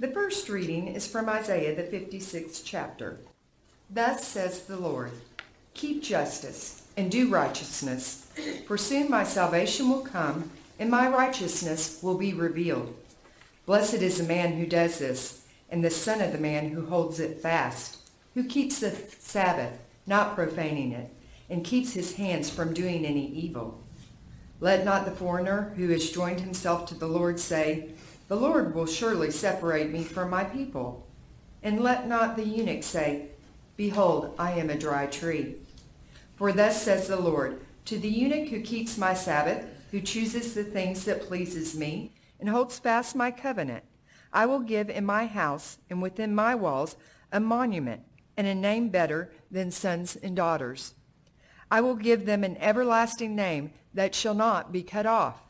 The first reading is from Isaiah, the 56th chapter. Thus says the Lord Keep justice and do righteousness, for soon my salvation will come, and my righteousness will be revealed. Blessed is the man who does this, and the son of the man who holds it fast, who keeps the Sabbath, not profaning it, and keeps his hands from doing any evil. Let not the foreigner who has joined himself to the Lord say, the Lord will surely separate me from my people. And let not the eunuch say, Behold, I am a dry tree. For thus says the Lord, to the eunuch who keeps my Sabbath, who chooses the things that pleases me, and holds fast my covenant, I will give in my house and within my walls a monument and a name better than sons and daughters. I will give them an everlasting name that shall not be cut off.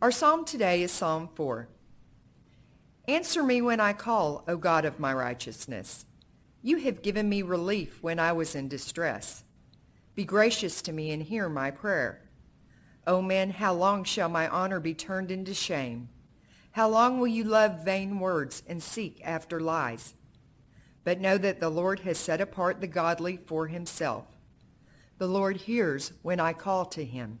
Our psalm today is Psalm 4. Answer me when I call, O God of my righteousness. You have given me relief when I was in distress. Be gracious to me and hear my prayer. O men, how long shall my honor be turned into shame? How long will you love vain words and seek after lies? But know that the Lord has set apart the godly for himself. The Lord hears when I call to him.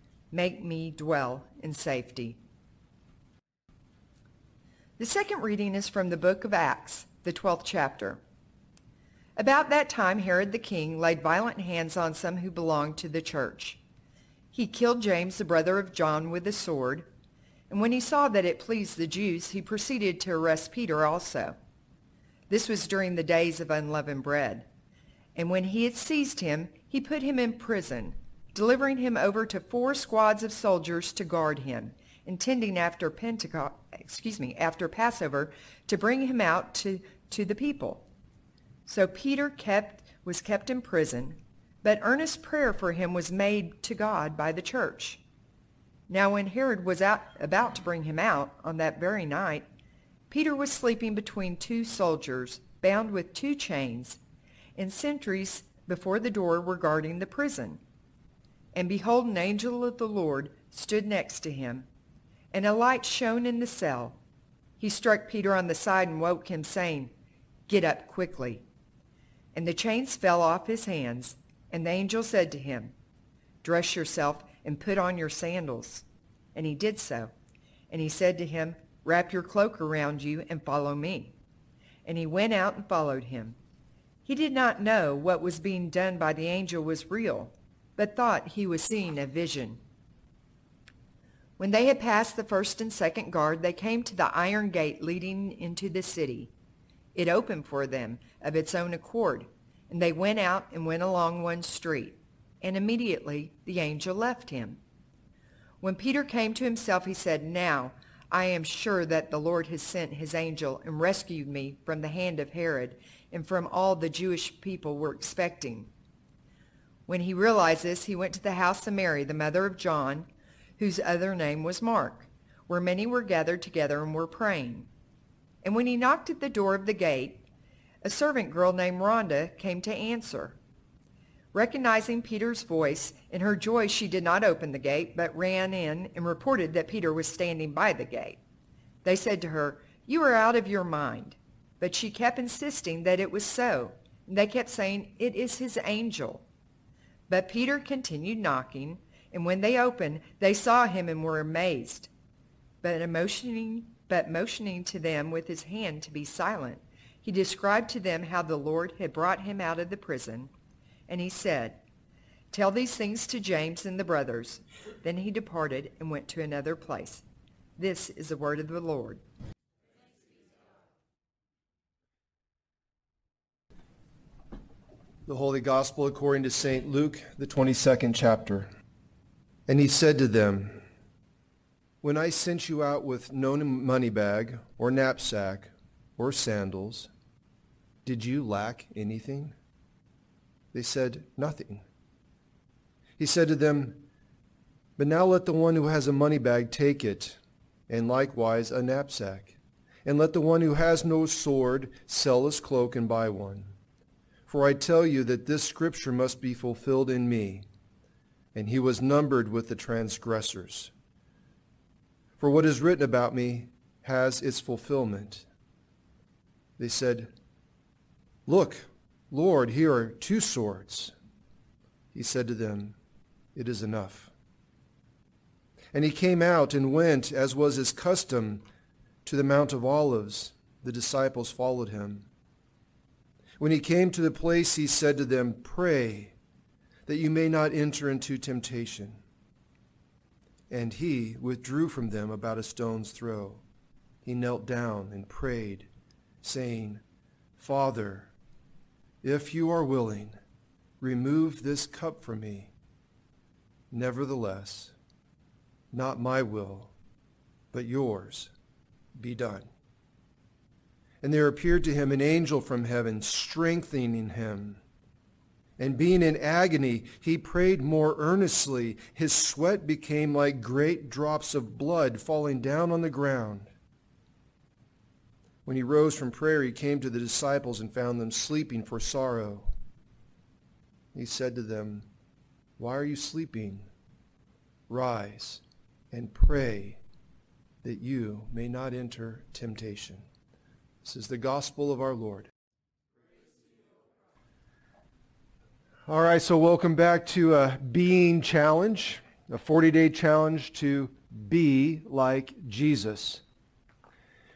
Make me dwell in safety. The second reading is from the book of Acts, the 12th chapter. About that time Herod the king laid violent hands on some who belonged to the church. He killed James, the brother of John, with a sword, and when he saw that it pleased the Jews, he proceeded to arrest Peter also. This was during the days of unleavened bread. And when he had seized him, he put him in prison delivering him over to four squads of soldiers to guard him, intending after Pentecost, excuse me, after Passover to bring him out to, to the people. So Peter kept, was kept in prison, but earnest prayer for him was made to God by the church. Now when Herod was out, about to bring him out on that very night, Peter was sleeping between two soldiers, bound with two chains, and sentries before the door were guarding the prison. And behold, an angel of the Lord stood next to him, and a light shone in the cell. He struck Peter on the side and woke him, saying, Get up quickly. And the chains fell off his hands, and the angel said to him, Dress yourself and put on your sandals. And he did so. And he said to him, Wrap your cloak around you and follow me. And he went out and followed him. He did not know what was being done by the angel was real but thought he was seeing a vision. When they had passed the first and second guard, they came to the iron gate leading into the city. It opened for them of its own accord, and they went out and went along one street, and immediately the angel left him. When Peter came to himself, he said, Now I am sure that the Lord has sent his angel and rescued me from the hand of Herod and from all the Jewish people were expecting. When he realized this, he went to the house of Mary, the mother of John, whose other name was Mark, where many were gathered together and were praying. And when he knocked at the door of the gate, a servant girl named Rhoda came to answer. Recognizing Peter's voice, in her joy she did not open the gate, but ran in and reported that Peter was standing by the gate. They said to her, You are out of your mind. But she kept insisting that it was so. And they kept saying, It is his angel. But Peter continued knocking, And when they opened, they saw him and were amazed. But motioning, but motioning to them with his hand to be silent, he described to them how the Lord had brought him out of the prison. And he said, Tell these things to James and the brothers. Then he departed and went to another place. This is the word of the Lord. The Holy Gospel according to St. Luke, the 22nd chapter. And he said to them, When I sent you out with no money bag or knapsack or sandals, did you lack anything? They said, Nothing. He said to them, But now let the one who has a money bag take it, and likewise a knapsack. And let the one who has no sword sell his cloak and buy one. For I tell you that this scripture must be fulfilled in me. And he was numbered with the transgressors. For what is written about me has its fulfillment. They said, Look, Lord, here are two swords. He said to them, It is enough. And he came out and went, as was his custom, to the Mount of Olives. The disciples followed him. When he came to the place, he said to them, Pray that you may not enter into temptation. And he withdrew from them about a stone's throw. He knelt down and prayed, saying, Father, if you are willing, remove this cup from me. Nevertheless, not my will, but yours be done. And there appeared to him an angel from heaven, strengthening him. And being in agony, he prayed more earnestly. His sweat became like great drops of blood falling down on the ground. When he rose from prayer, he came to the disciples and found them sleeping for sorrow. He said to them, Why are you sleeping? Rise and pray that you may not enter temptation. This is the gospel of our Lord. All right, so welcome back to a being challenge, a 40-day challenge to be like Jesus.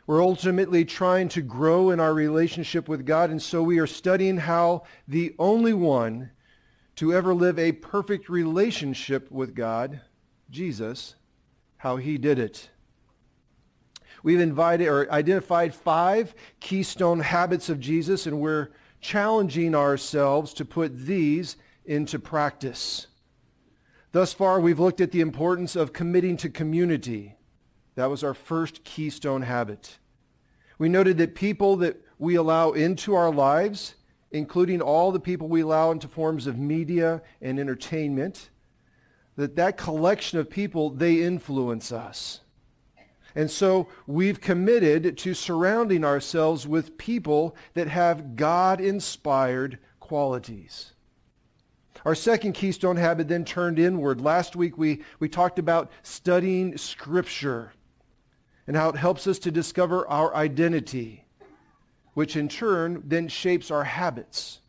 We're ultimately trying to grow in our relationship with God, and so we are studying how the only one to ever live a perfect relationship with God, Jesus, how he did it. We've invited or identified five keystone habits of Jesus, and we're challenging ourselves to put these into practice. Thus far, we've looked at the importance of committing to community. That was our first keystone habit. We noted that people that we allow into our lives, including all the people we allow into forms of media and entertainment, that that collection of people, they influence us. And so we've committed to surrounding ourselves with people that have God-inspired qualities. Our second keystone habit then turned inward. Last week we, we talked about studying Scripture and how it helps us to discover our identity, which in turn then shapes our habits.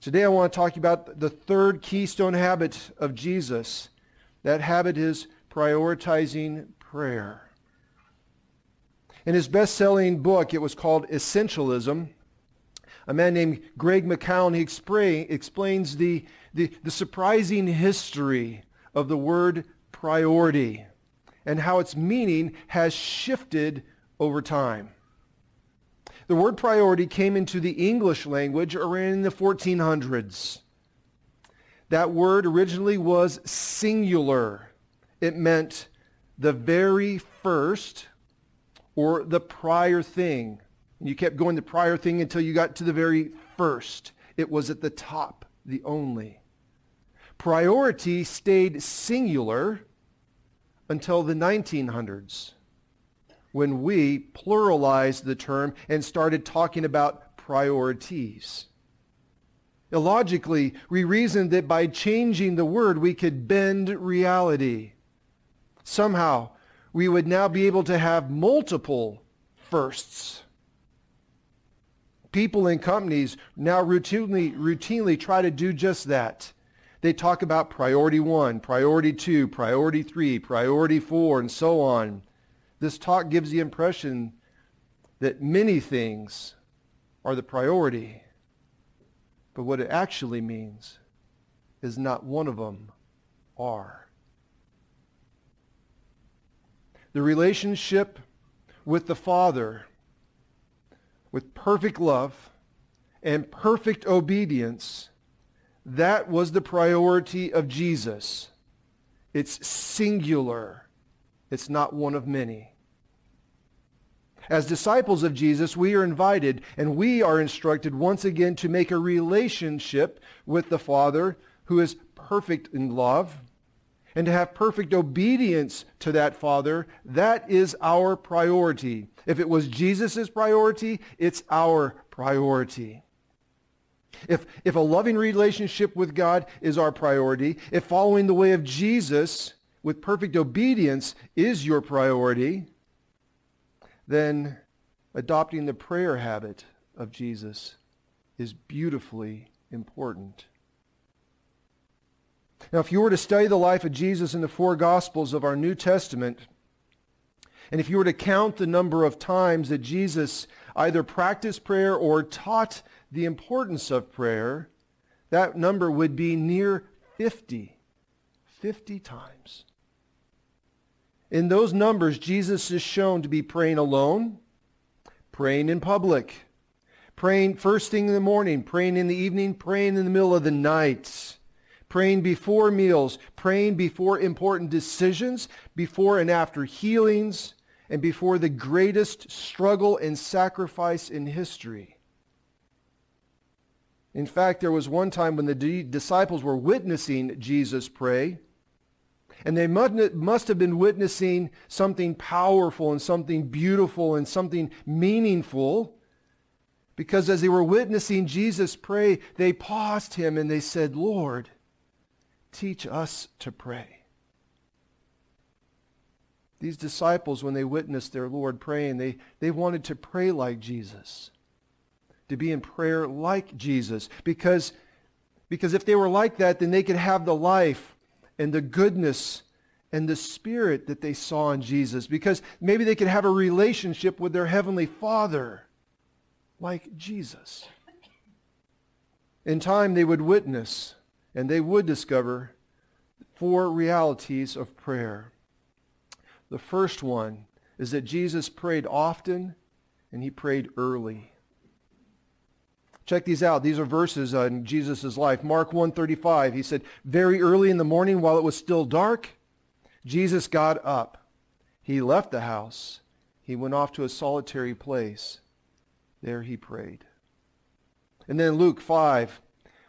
Today I want to talk about the third keystone habit of Jesus. That habit is prioritizing prayer. In his best-selling book, it was called Essentialism, a man named Greg McKeown, he explains the, the, the surprising history of the word priority and how its meaning has shifted over time. The word priority came into the English language around the 1400s. That word originally was singular. It meant the very first or the prior thing. And you kept going the prior thing until you got to the very first. It was at the top, the only. Priority stayed singular until the 1900s when we pluralized the term and started talking about priorities. Illogically, we reasoned that by changing the word, we could bend reality somehow we would now be able to have multiple firsts. People in companies now routinely, routinely try to do just that. they talk about priority one, priority two, priority three, priority four, and so on. This talk gives the impression that many things are the priority. But what it actually means is not one of them are. The relationship with the Father with perfect love and perfect obedience that was the priority of Jesus. It's singular. It's not one of many. As disciples of Jesus, we are invited and we are instructed once again to make a relationship with the Father who is perfect in love and to have perfect obedience to that Father. That is our priority. If it was Jesus' priority, it's our priority. If, if a loving relationship with God is our priority, if following the way of Jesus with perfect obedience is your priority, then adopting the prayer habit of Jesus is beautifully important. Now, if you were to study the life of Jesus in the four Gospels of our New Testament, and if you were to count the number of times that Jesus either practiced prayer or taught the importance of prayer, that number would be near 50. 50 times. In those numbers, Jesus is shown to be praying alone, praying in public, praying first thing in the morning, praying in the evening, praying in the middle of the night, praying before meals, praying before important decisions, before and after healings, and before the greatest struggle and sacrifice in history. In fact, there was one time when the disciples were witnessing Jesus pray, and they must have been witnessing something powerful and something beautiful and something meaningful, because as they were witnessing Jesus pray, they paused him and they said, Lord, teach us to pray. These disciples, when they witnessed their Lord praying, they, they wanted to pray like Jesus to be in prayer like Jesus. Because, because if they were like that, then they could have the life and the goodness and the spirit that they saw in Jesus. Because maybe they could have a relationship with their heavenly Father like Jesus. In time, they would witness and they would discover four realities of prayer. The first one is that Jesus prayed often and he prayed early. Check these out. These are verses on Jesus' life. Mark 1.35, he said, Very early in the morning while it was still dark, Jesus got up. He left the house. He went off to a solitary place. There he prayed. And then Luke 5,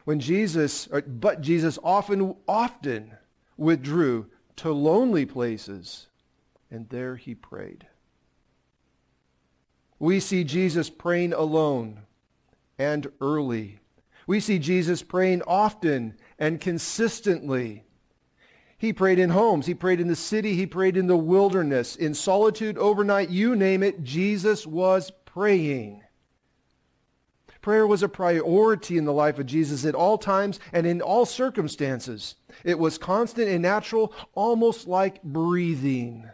when Jesus, or, but Jesus often, often withdrew to lonely places, and there he prayed. We see Jesus praying alone and early. We see Jesus praying often and consistently. He prayed in homes. He prayed in the city. He prayed in the wilderness. In solitude, overnight, you name it, Jesus was praying. Prayer was a priority in the life of Jesus at all times and in all circumstances. It was constant and natural, almost like breathing.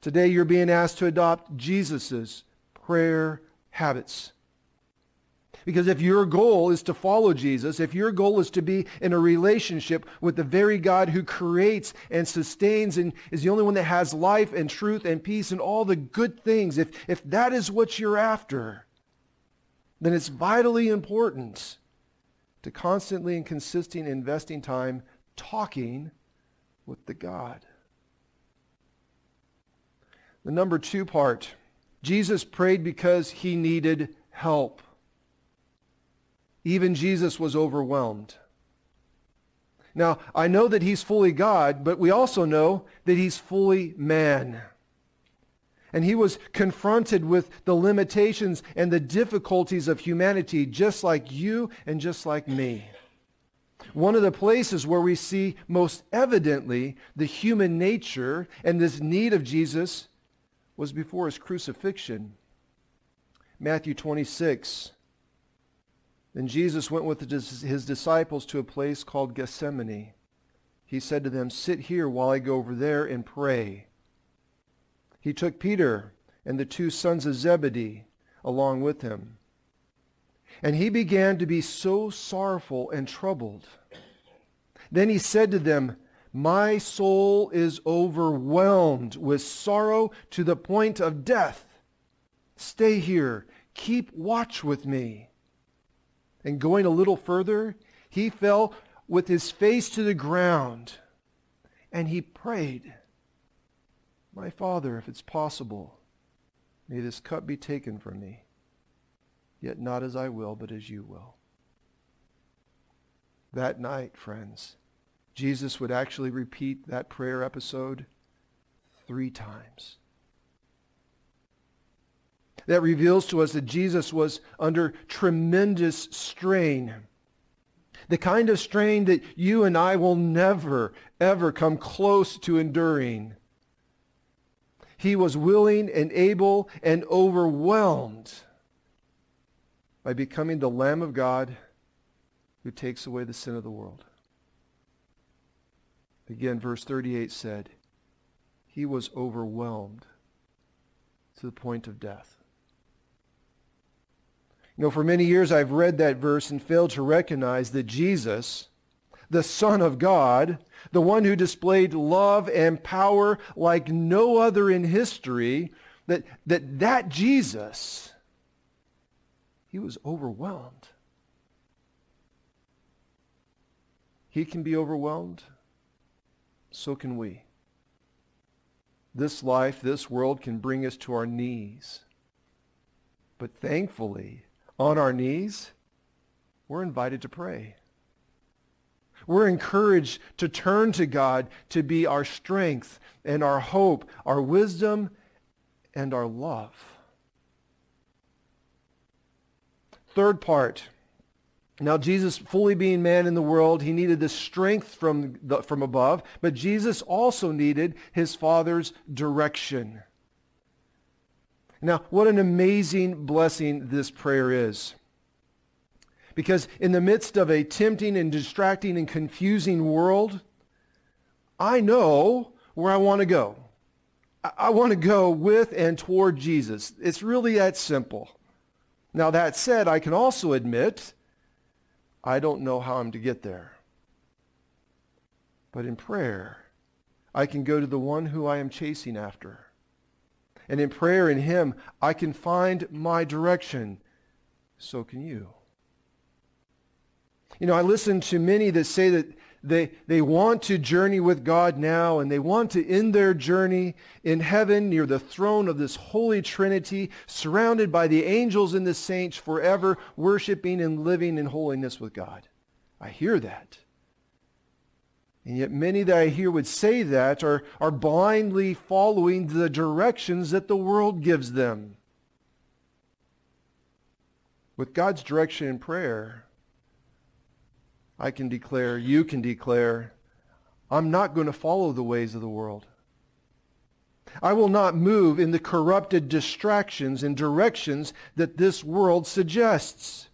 Today you're being asked to adopt Jesus' prayer habits. Because if your goal is to follow Jesus, if your goal is to be in a relationship with the very God who creates and sustains and is the only one that has life and truth and peace and all the good things, if, if that is what you're after, then it's vitally important to constantly and consisting investing time talking with the God. The number two part Jesus prayed because he needed help. Even Jesus was overwhelmed. Now, I know that he's fully God, but we also know that he's fully man. And he was confronted with the limitations and the difficulties of humanity just like you and just like me. One of the places where we see most evidently the human nature and this need of Jesus was before his crucifixion. Matthew 26. Then Jesus went with his disciples to a place called Gethsemane. He said to them, Sit here while I go over there and pray. He took Peter and the two sons of Zebedee along with him. And he began to be so sorrowful and troubled. Then he said to them, My soul is overwhelmed with sorrow to the point of death. Stay here. Keep watch with me. And going a little further, he fell with his face to the ground and he prayed, My Father, if it's possible, may this cup be taken from me. Yet not as I will, but as you will. That night, friends, Jesus would actually repeat that prayer episode three times. That reveals to us that Jesus was under tremendous strain. The kind of strain that you and I will never, ever come close to enduring. He was willing and able and overwhelmed by becoming the Lamb of God who takes away the sin of the world. Again, verse 38 said, he was overwhelmed to the point of death. You know, for many years I've read that verse and failed to recognize that Jesus, the Son of God, the one who displayed love and power like no other in history, that that, that Jesus he was overwhelmed. He can be overwhelmed. So can we. This life, this world can bring us to our knees. But thankfully, on our knees, we're invited to pray. We're encouraged to turn to God to be our strength and our hope, our wisdom and our love. Third part. Now, Jesus, fully being man in the world, he needed the strength from, the, from above, but Jesus also needed his Father's direction. Now, what an amazing blessing this prayer is. Because in the midst of a tempting and distracting and confusing world, I know where I want to go. I, want to go with and toward Jesus. It's really that simple. Now, that said, I can also admit I don't know how I'm to get there. But in prayer, I can go to the one who I am chasing after. And in prayer in him, I can find my direction. So can you. You know, I listen to many that say that they, they want to journey with God now, and they want to end their journey in heaven near the throne of this Holy Trinity, surrounded by the angels and the saints forever, worshiping and living in holiness with God. I hear that. And yet many that I hear would say that are, are blindly following the directions that the world gives them. With God's direction in prayer, I can declare, you can declare, I'm not going to follow the ways of the world. I will not move in the corrupted distractions and directions that this world suggests.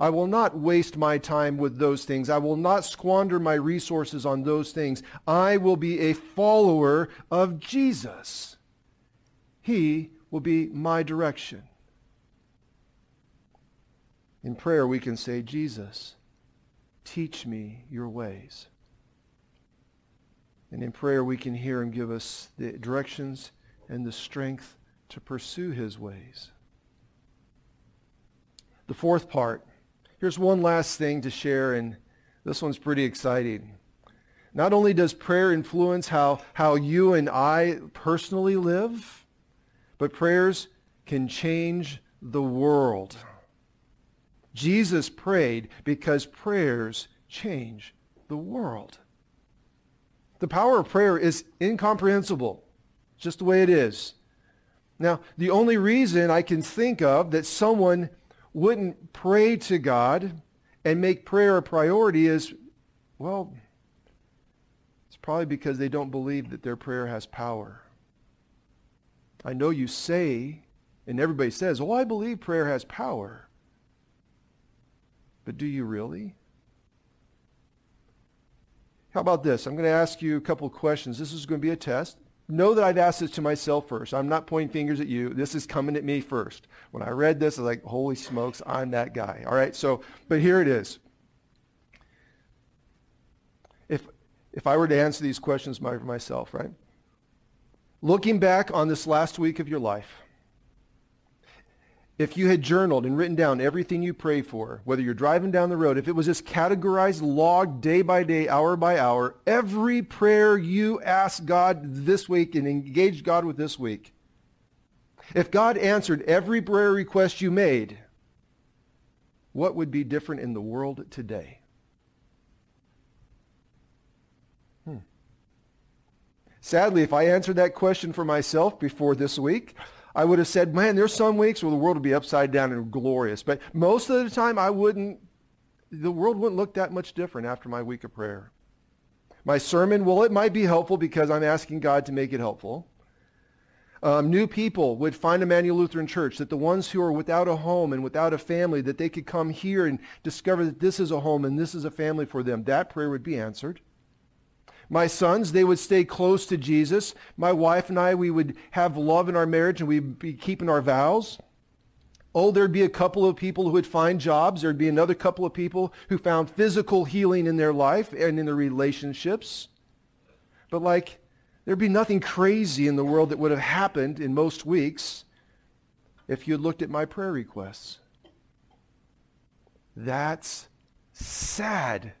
I will not waste my time with those things. I will not squander my resources on those things. I will be a follower of Jesus. He will be my direction. In prayer, we can say, Jesus, Teach me your ways. And in prayer, we can hear him give us the directions and the strength to pursue his ways. The fourth part. Here's one last thing to share, and this one's pretty exciting. Not only does prayer influence how, how you and I personally live, but prayers can change the world. Jesus prayed because prayers change the world. The power of prayer is incomprehensible, just the way it is. Now, the only reason I can think of that someone wouldn't pray to God and make prayer a priority is, well, it's probably because they don't believe that their prayer has power. I know you say, and everybody says, oh, I believe prayer has power. But do you really? How about this? I'm going to ask you a couple questions. This is going to be a test. Know that I've asked this to myself first. I'm not pointing fingers at you. This is coming at me first. When I read this, I was like, holy smokes, I'm that guy. All right, so, but here it is. If, if I were to answer these questions by myself, right? Looking back on this last week of your life, if you had journaled and written down everything you pray for, whether you're driving down the road, if it was just categorized, logged day by day, hour by hour, every prayer you asked God this week and engaged God with this week, if God answered every prayer request you made, what would be different in the world today? Hmm. Sadly, if I answered that question for myself before this week, I would have said, man, there's some weeks where the world would be upside down and glorious. But most of the time, I wouldn't, the world wouldn't look that much different after my week of prayer. My sermon, well, it might be helpful because I'm asking God to make it helpful. Um, new people would find Emmanuel Lutheran Church, that the ones who are without a home and without a family, that they could come here and discover that this is a home and this is a family for them. That prayer would be answered. My sons, they would stay close to Jesus. My wife and I, we would have love in our marriage and we'd be keeping our vows. Oh, there'd be a couple of people who would find jobs. There'd be another couple of people who found physical healing in their life and in their relationships. But like, there'd be nothing crazy in the world that would have happened in most weeks if you had looked at my prayer requests. That's sad.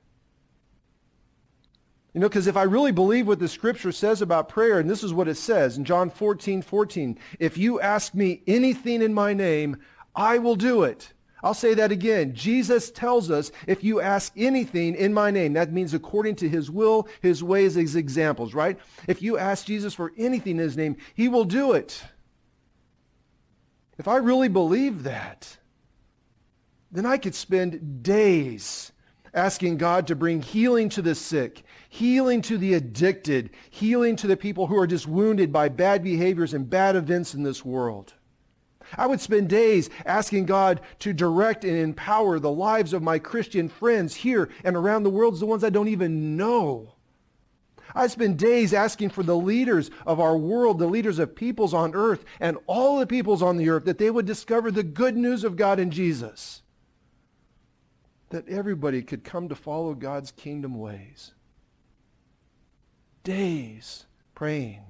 You know, because if I really believe what the scripture says about prayer, and this is what it says in John 14, 14, if you ask me anything in my name, I will do it. I'll say that again. Jesus tells us if you ask anything in my name, that means according to his will, his ways, his examples, right? If you ask Jesus for anything in his name, he will do it. If I really believe that, then I could spend days asking God to bring healing to the sick, healing to the addicted, healing to the people who are just wounded by bad behaviors and bad events in this world. I would spend days asking God to direct and empower the lives of my Christian friends here and around the world, the ones I don't even know. I spend days asking for the leaders of our world, the leaders of peoples on earth and all the peoples on the earth, that they would discover the good news of God in Jesus that everybody could come to follow God's kingdom ways. Days praying.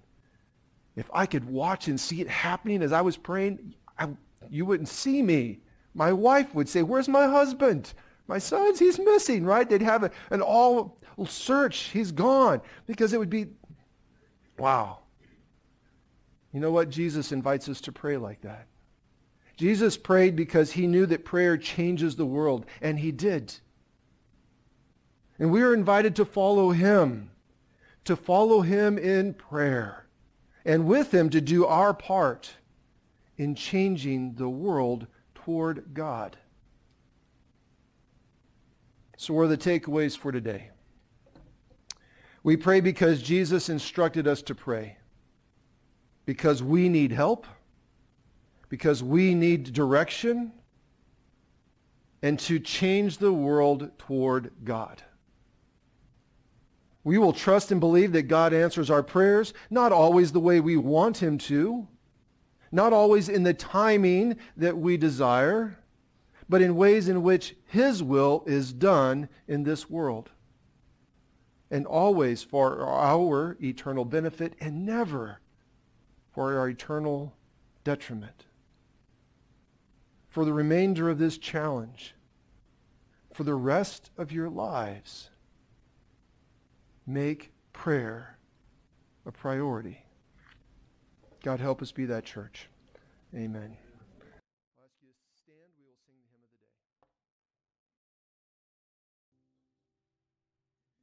If I could watch and see it happening as I was praying, I, you wouldn't see me. My wife would say, where's my husband? My son's, he's missing, right? They'd have a, an all search. He's gone. Because it would be, wow. You know what? Jesus invites us to pray like that. Jesus prayed because he knew that prayer changes the world, and he did. And we are invited to follow him, to follow him in prayer, and with him to do our part in changing the world toward God. So what are the takeaways for today? We pray because Jesus instructed us to pray, because we need help, because we need direction and to change the world toward God. We will trust and believe that God answers our prayers, not always the way we want him to, not always in the timing that we desire, but in ways in which his will is done in this world. And always for our eternal benefit and never for our eternal detriment for the remainder of this challenge, for the rest of your lives, make prayer a priority. God help us be that church. Amen.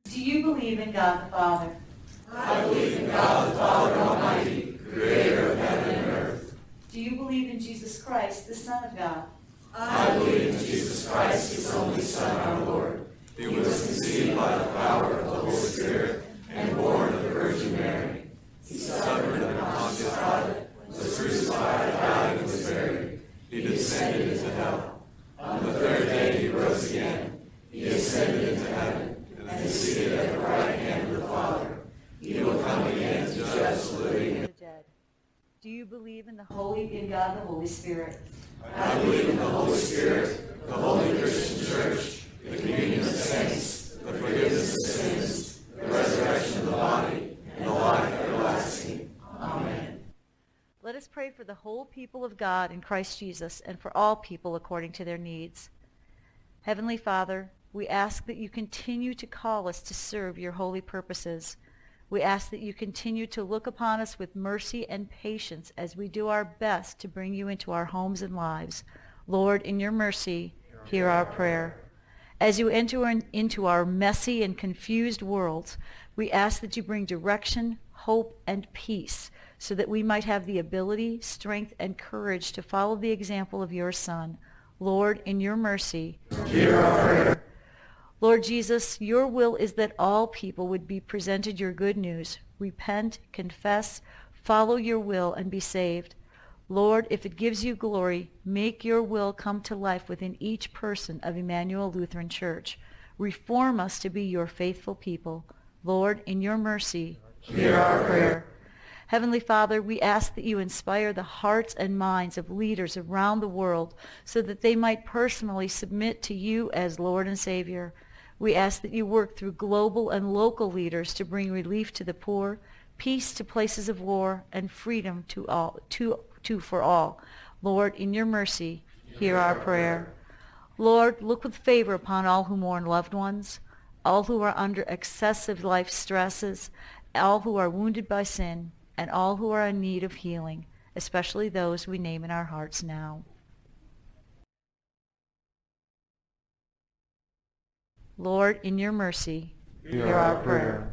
Do you believe in God the Father? I believe in God the Father Almighty, creator of heaven and earth do you believe in Jesus Christ, the Son of God? I believe in Jesus Christ, his only Son, our Lord, who was conceived by the power of the Holy Spirit and born of the Virgin Mary. He suffered under Pontius Pilate, was crucified, died, and was buried. He descended into hell. On the third day he rose again. He ascended into heaven and is seated at the right hand of the Father. He will come again to judge the living do you believe in the Holy, in God the Holy Spirit? I believe in the Holy Spirit, the holy Christian church, the communion of saints, the forgiveness of sins, the resurrection of the body, and the life everlasting. Amen. Let us pray for the whole people of God in Christ Jesus and for all people according to their needs. Heavenly Father, we ask that you continue to call us to serve your holy purposes. We ask that you continue to look upon us with mercy and patience as we do our best to bring you into our homes and lives. Lord, in your mercy, hear our prayer. As you enter in, into our messy and confused worlds, we ask that you bring direction, hope, and peace so that we might have the ability, strength, and courage to follow the example of your Son. Lord, in your mercy, hear our prayer. Lord Jesus, your will is that all people would be presented your good news. Repent, confess, follow your will, and be saved. Lord, if it gives you glory, make your will come to life within each person of Emmanuel Lutheran Church. Reform us to be your faithful people. Lord, in your mercy, hear our prayer. Heavenly Father, we ask that you inspire the hearts and minds of leaders around the world so that they might personally submit to you as Lord and Savior. We ask that you work through global and local leaders to bring relief to the poor, peace to places of war, and freedom to all to, to for all. Lord, in your mercy, hear our prayer. Lord, look with favor upon all who mourn loved ones, all who are under excessive life stresses, all who are wounded by sin, and all who are in need of healing, especially those we name in our hearts now. Lord, in your mercy, hear our prayer.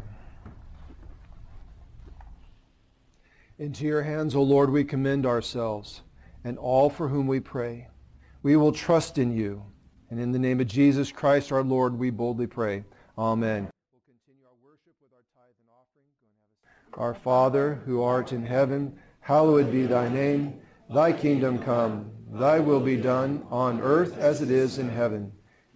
Into your hands, O Lord, we commend ourselves and all for whom we pray. We will trust in you. And in the name of Jesus Christ our Lord, we boldly pray. Amen. We'll continue our worship with our tithe and offering. Our Father, who art in heaven, hallowed be thy name. Thy kingdom come. Thy will be done on earth as it is in heaven.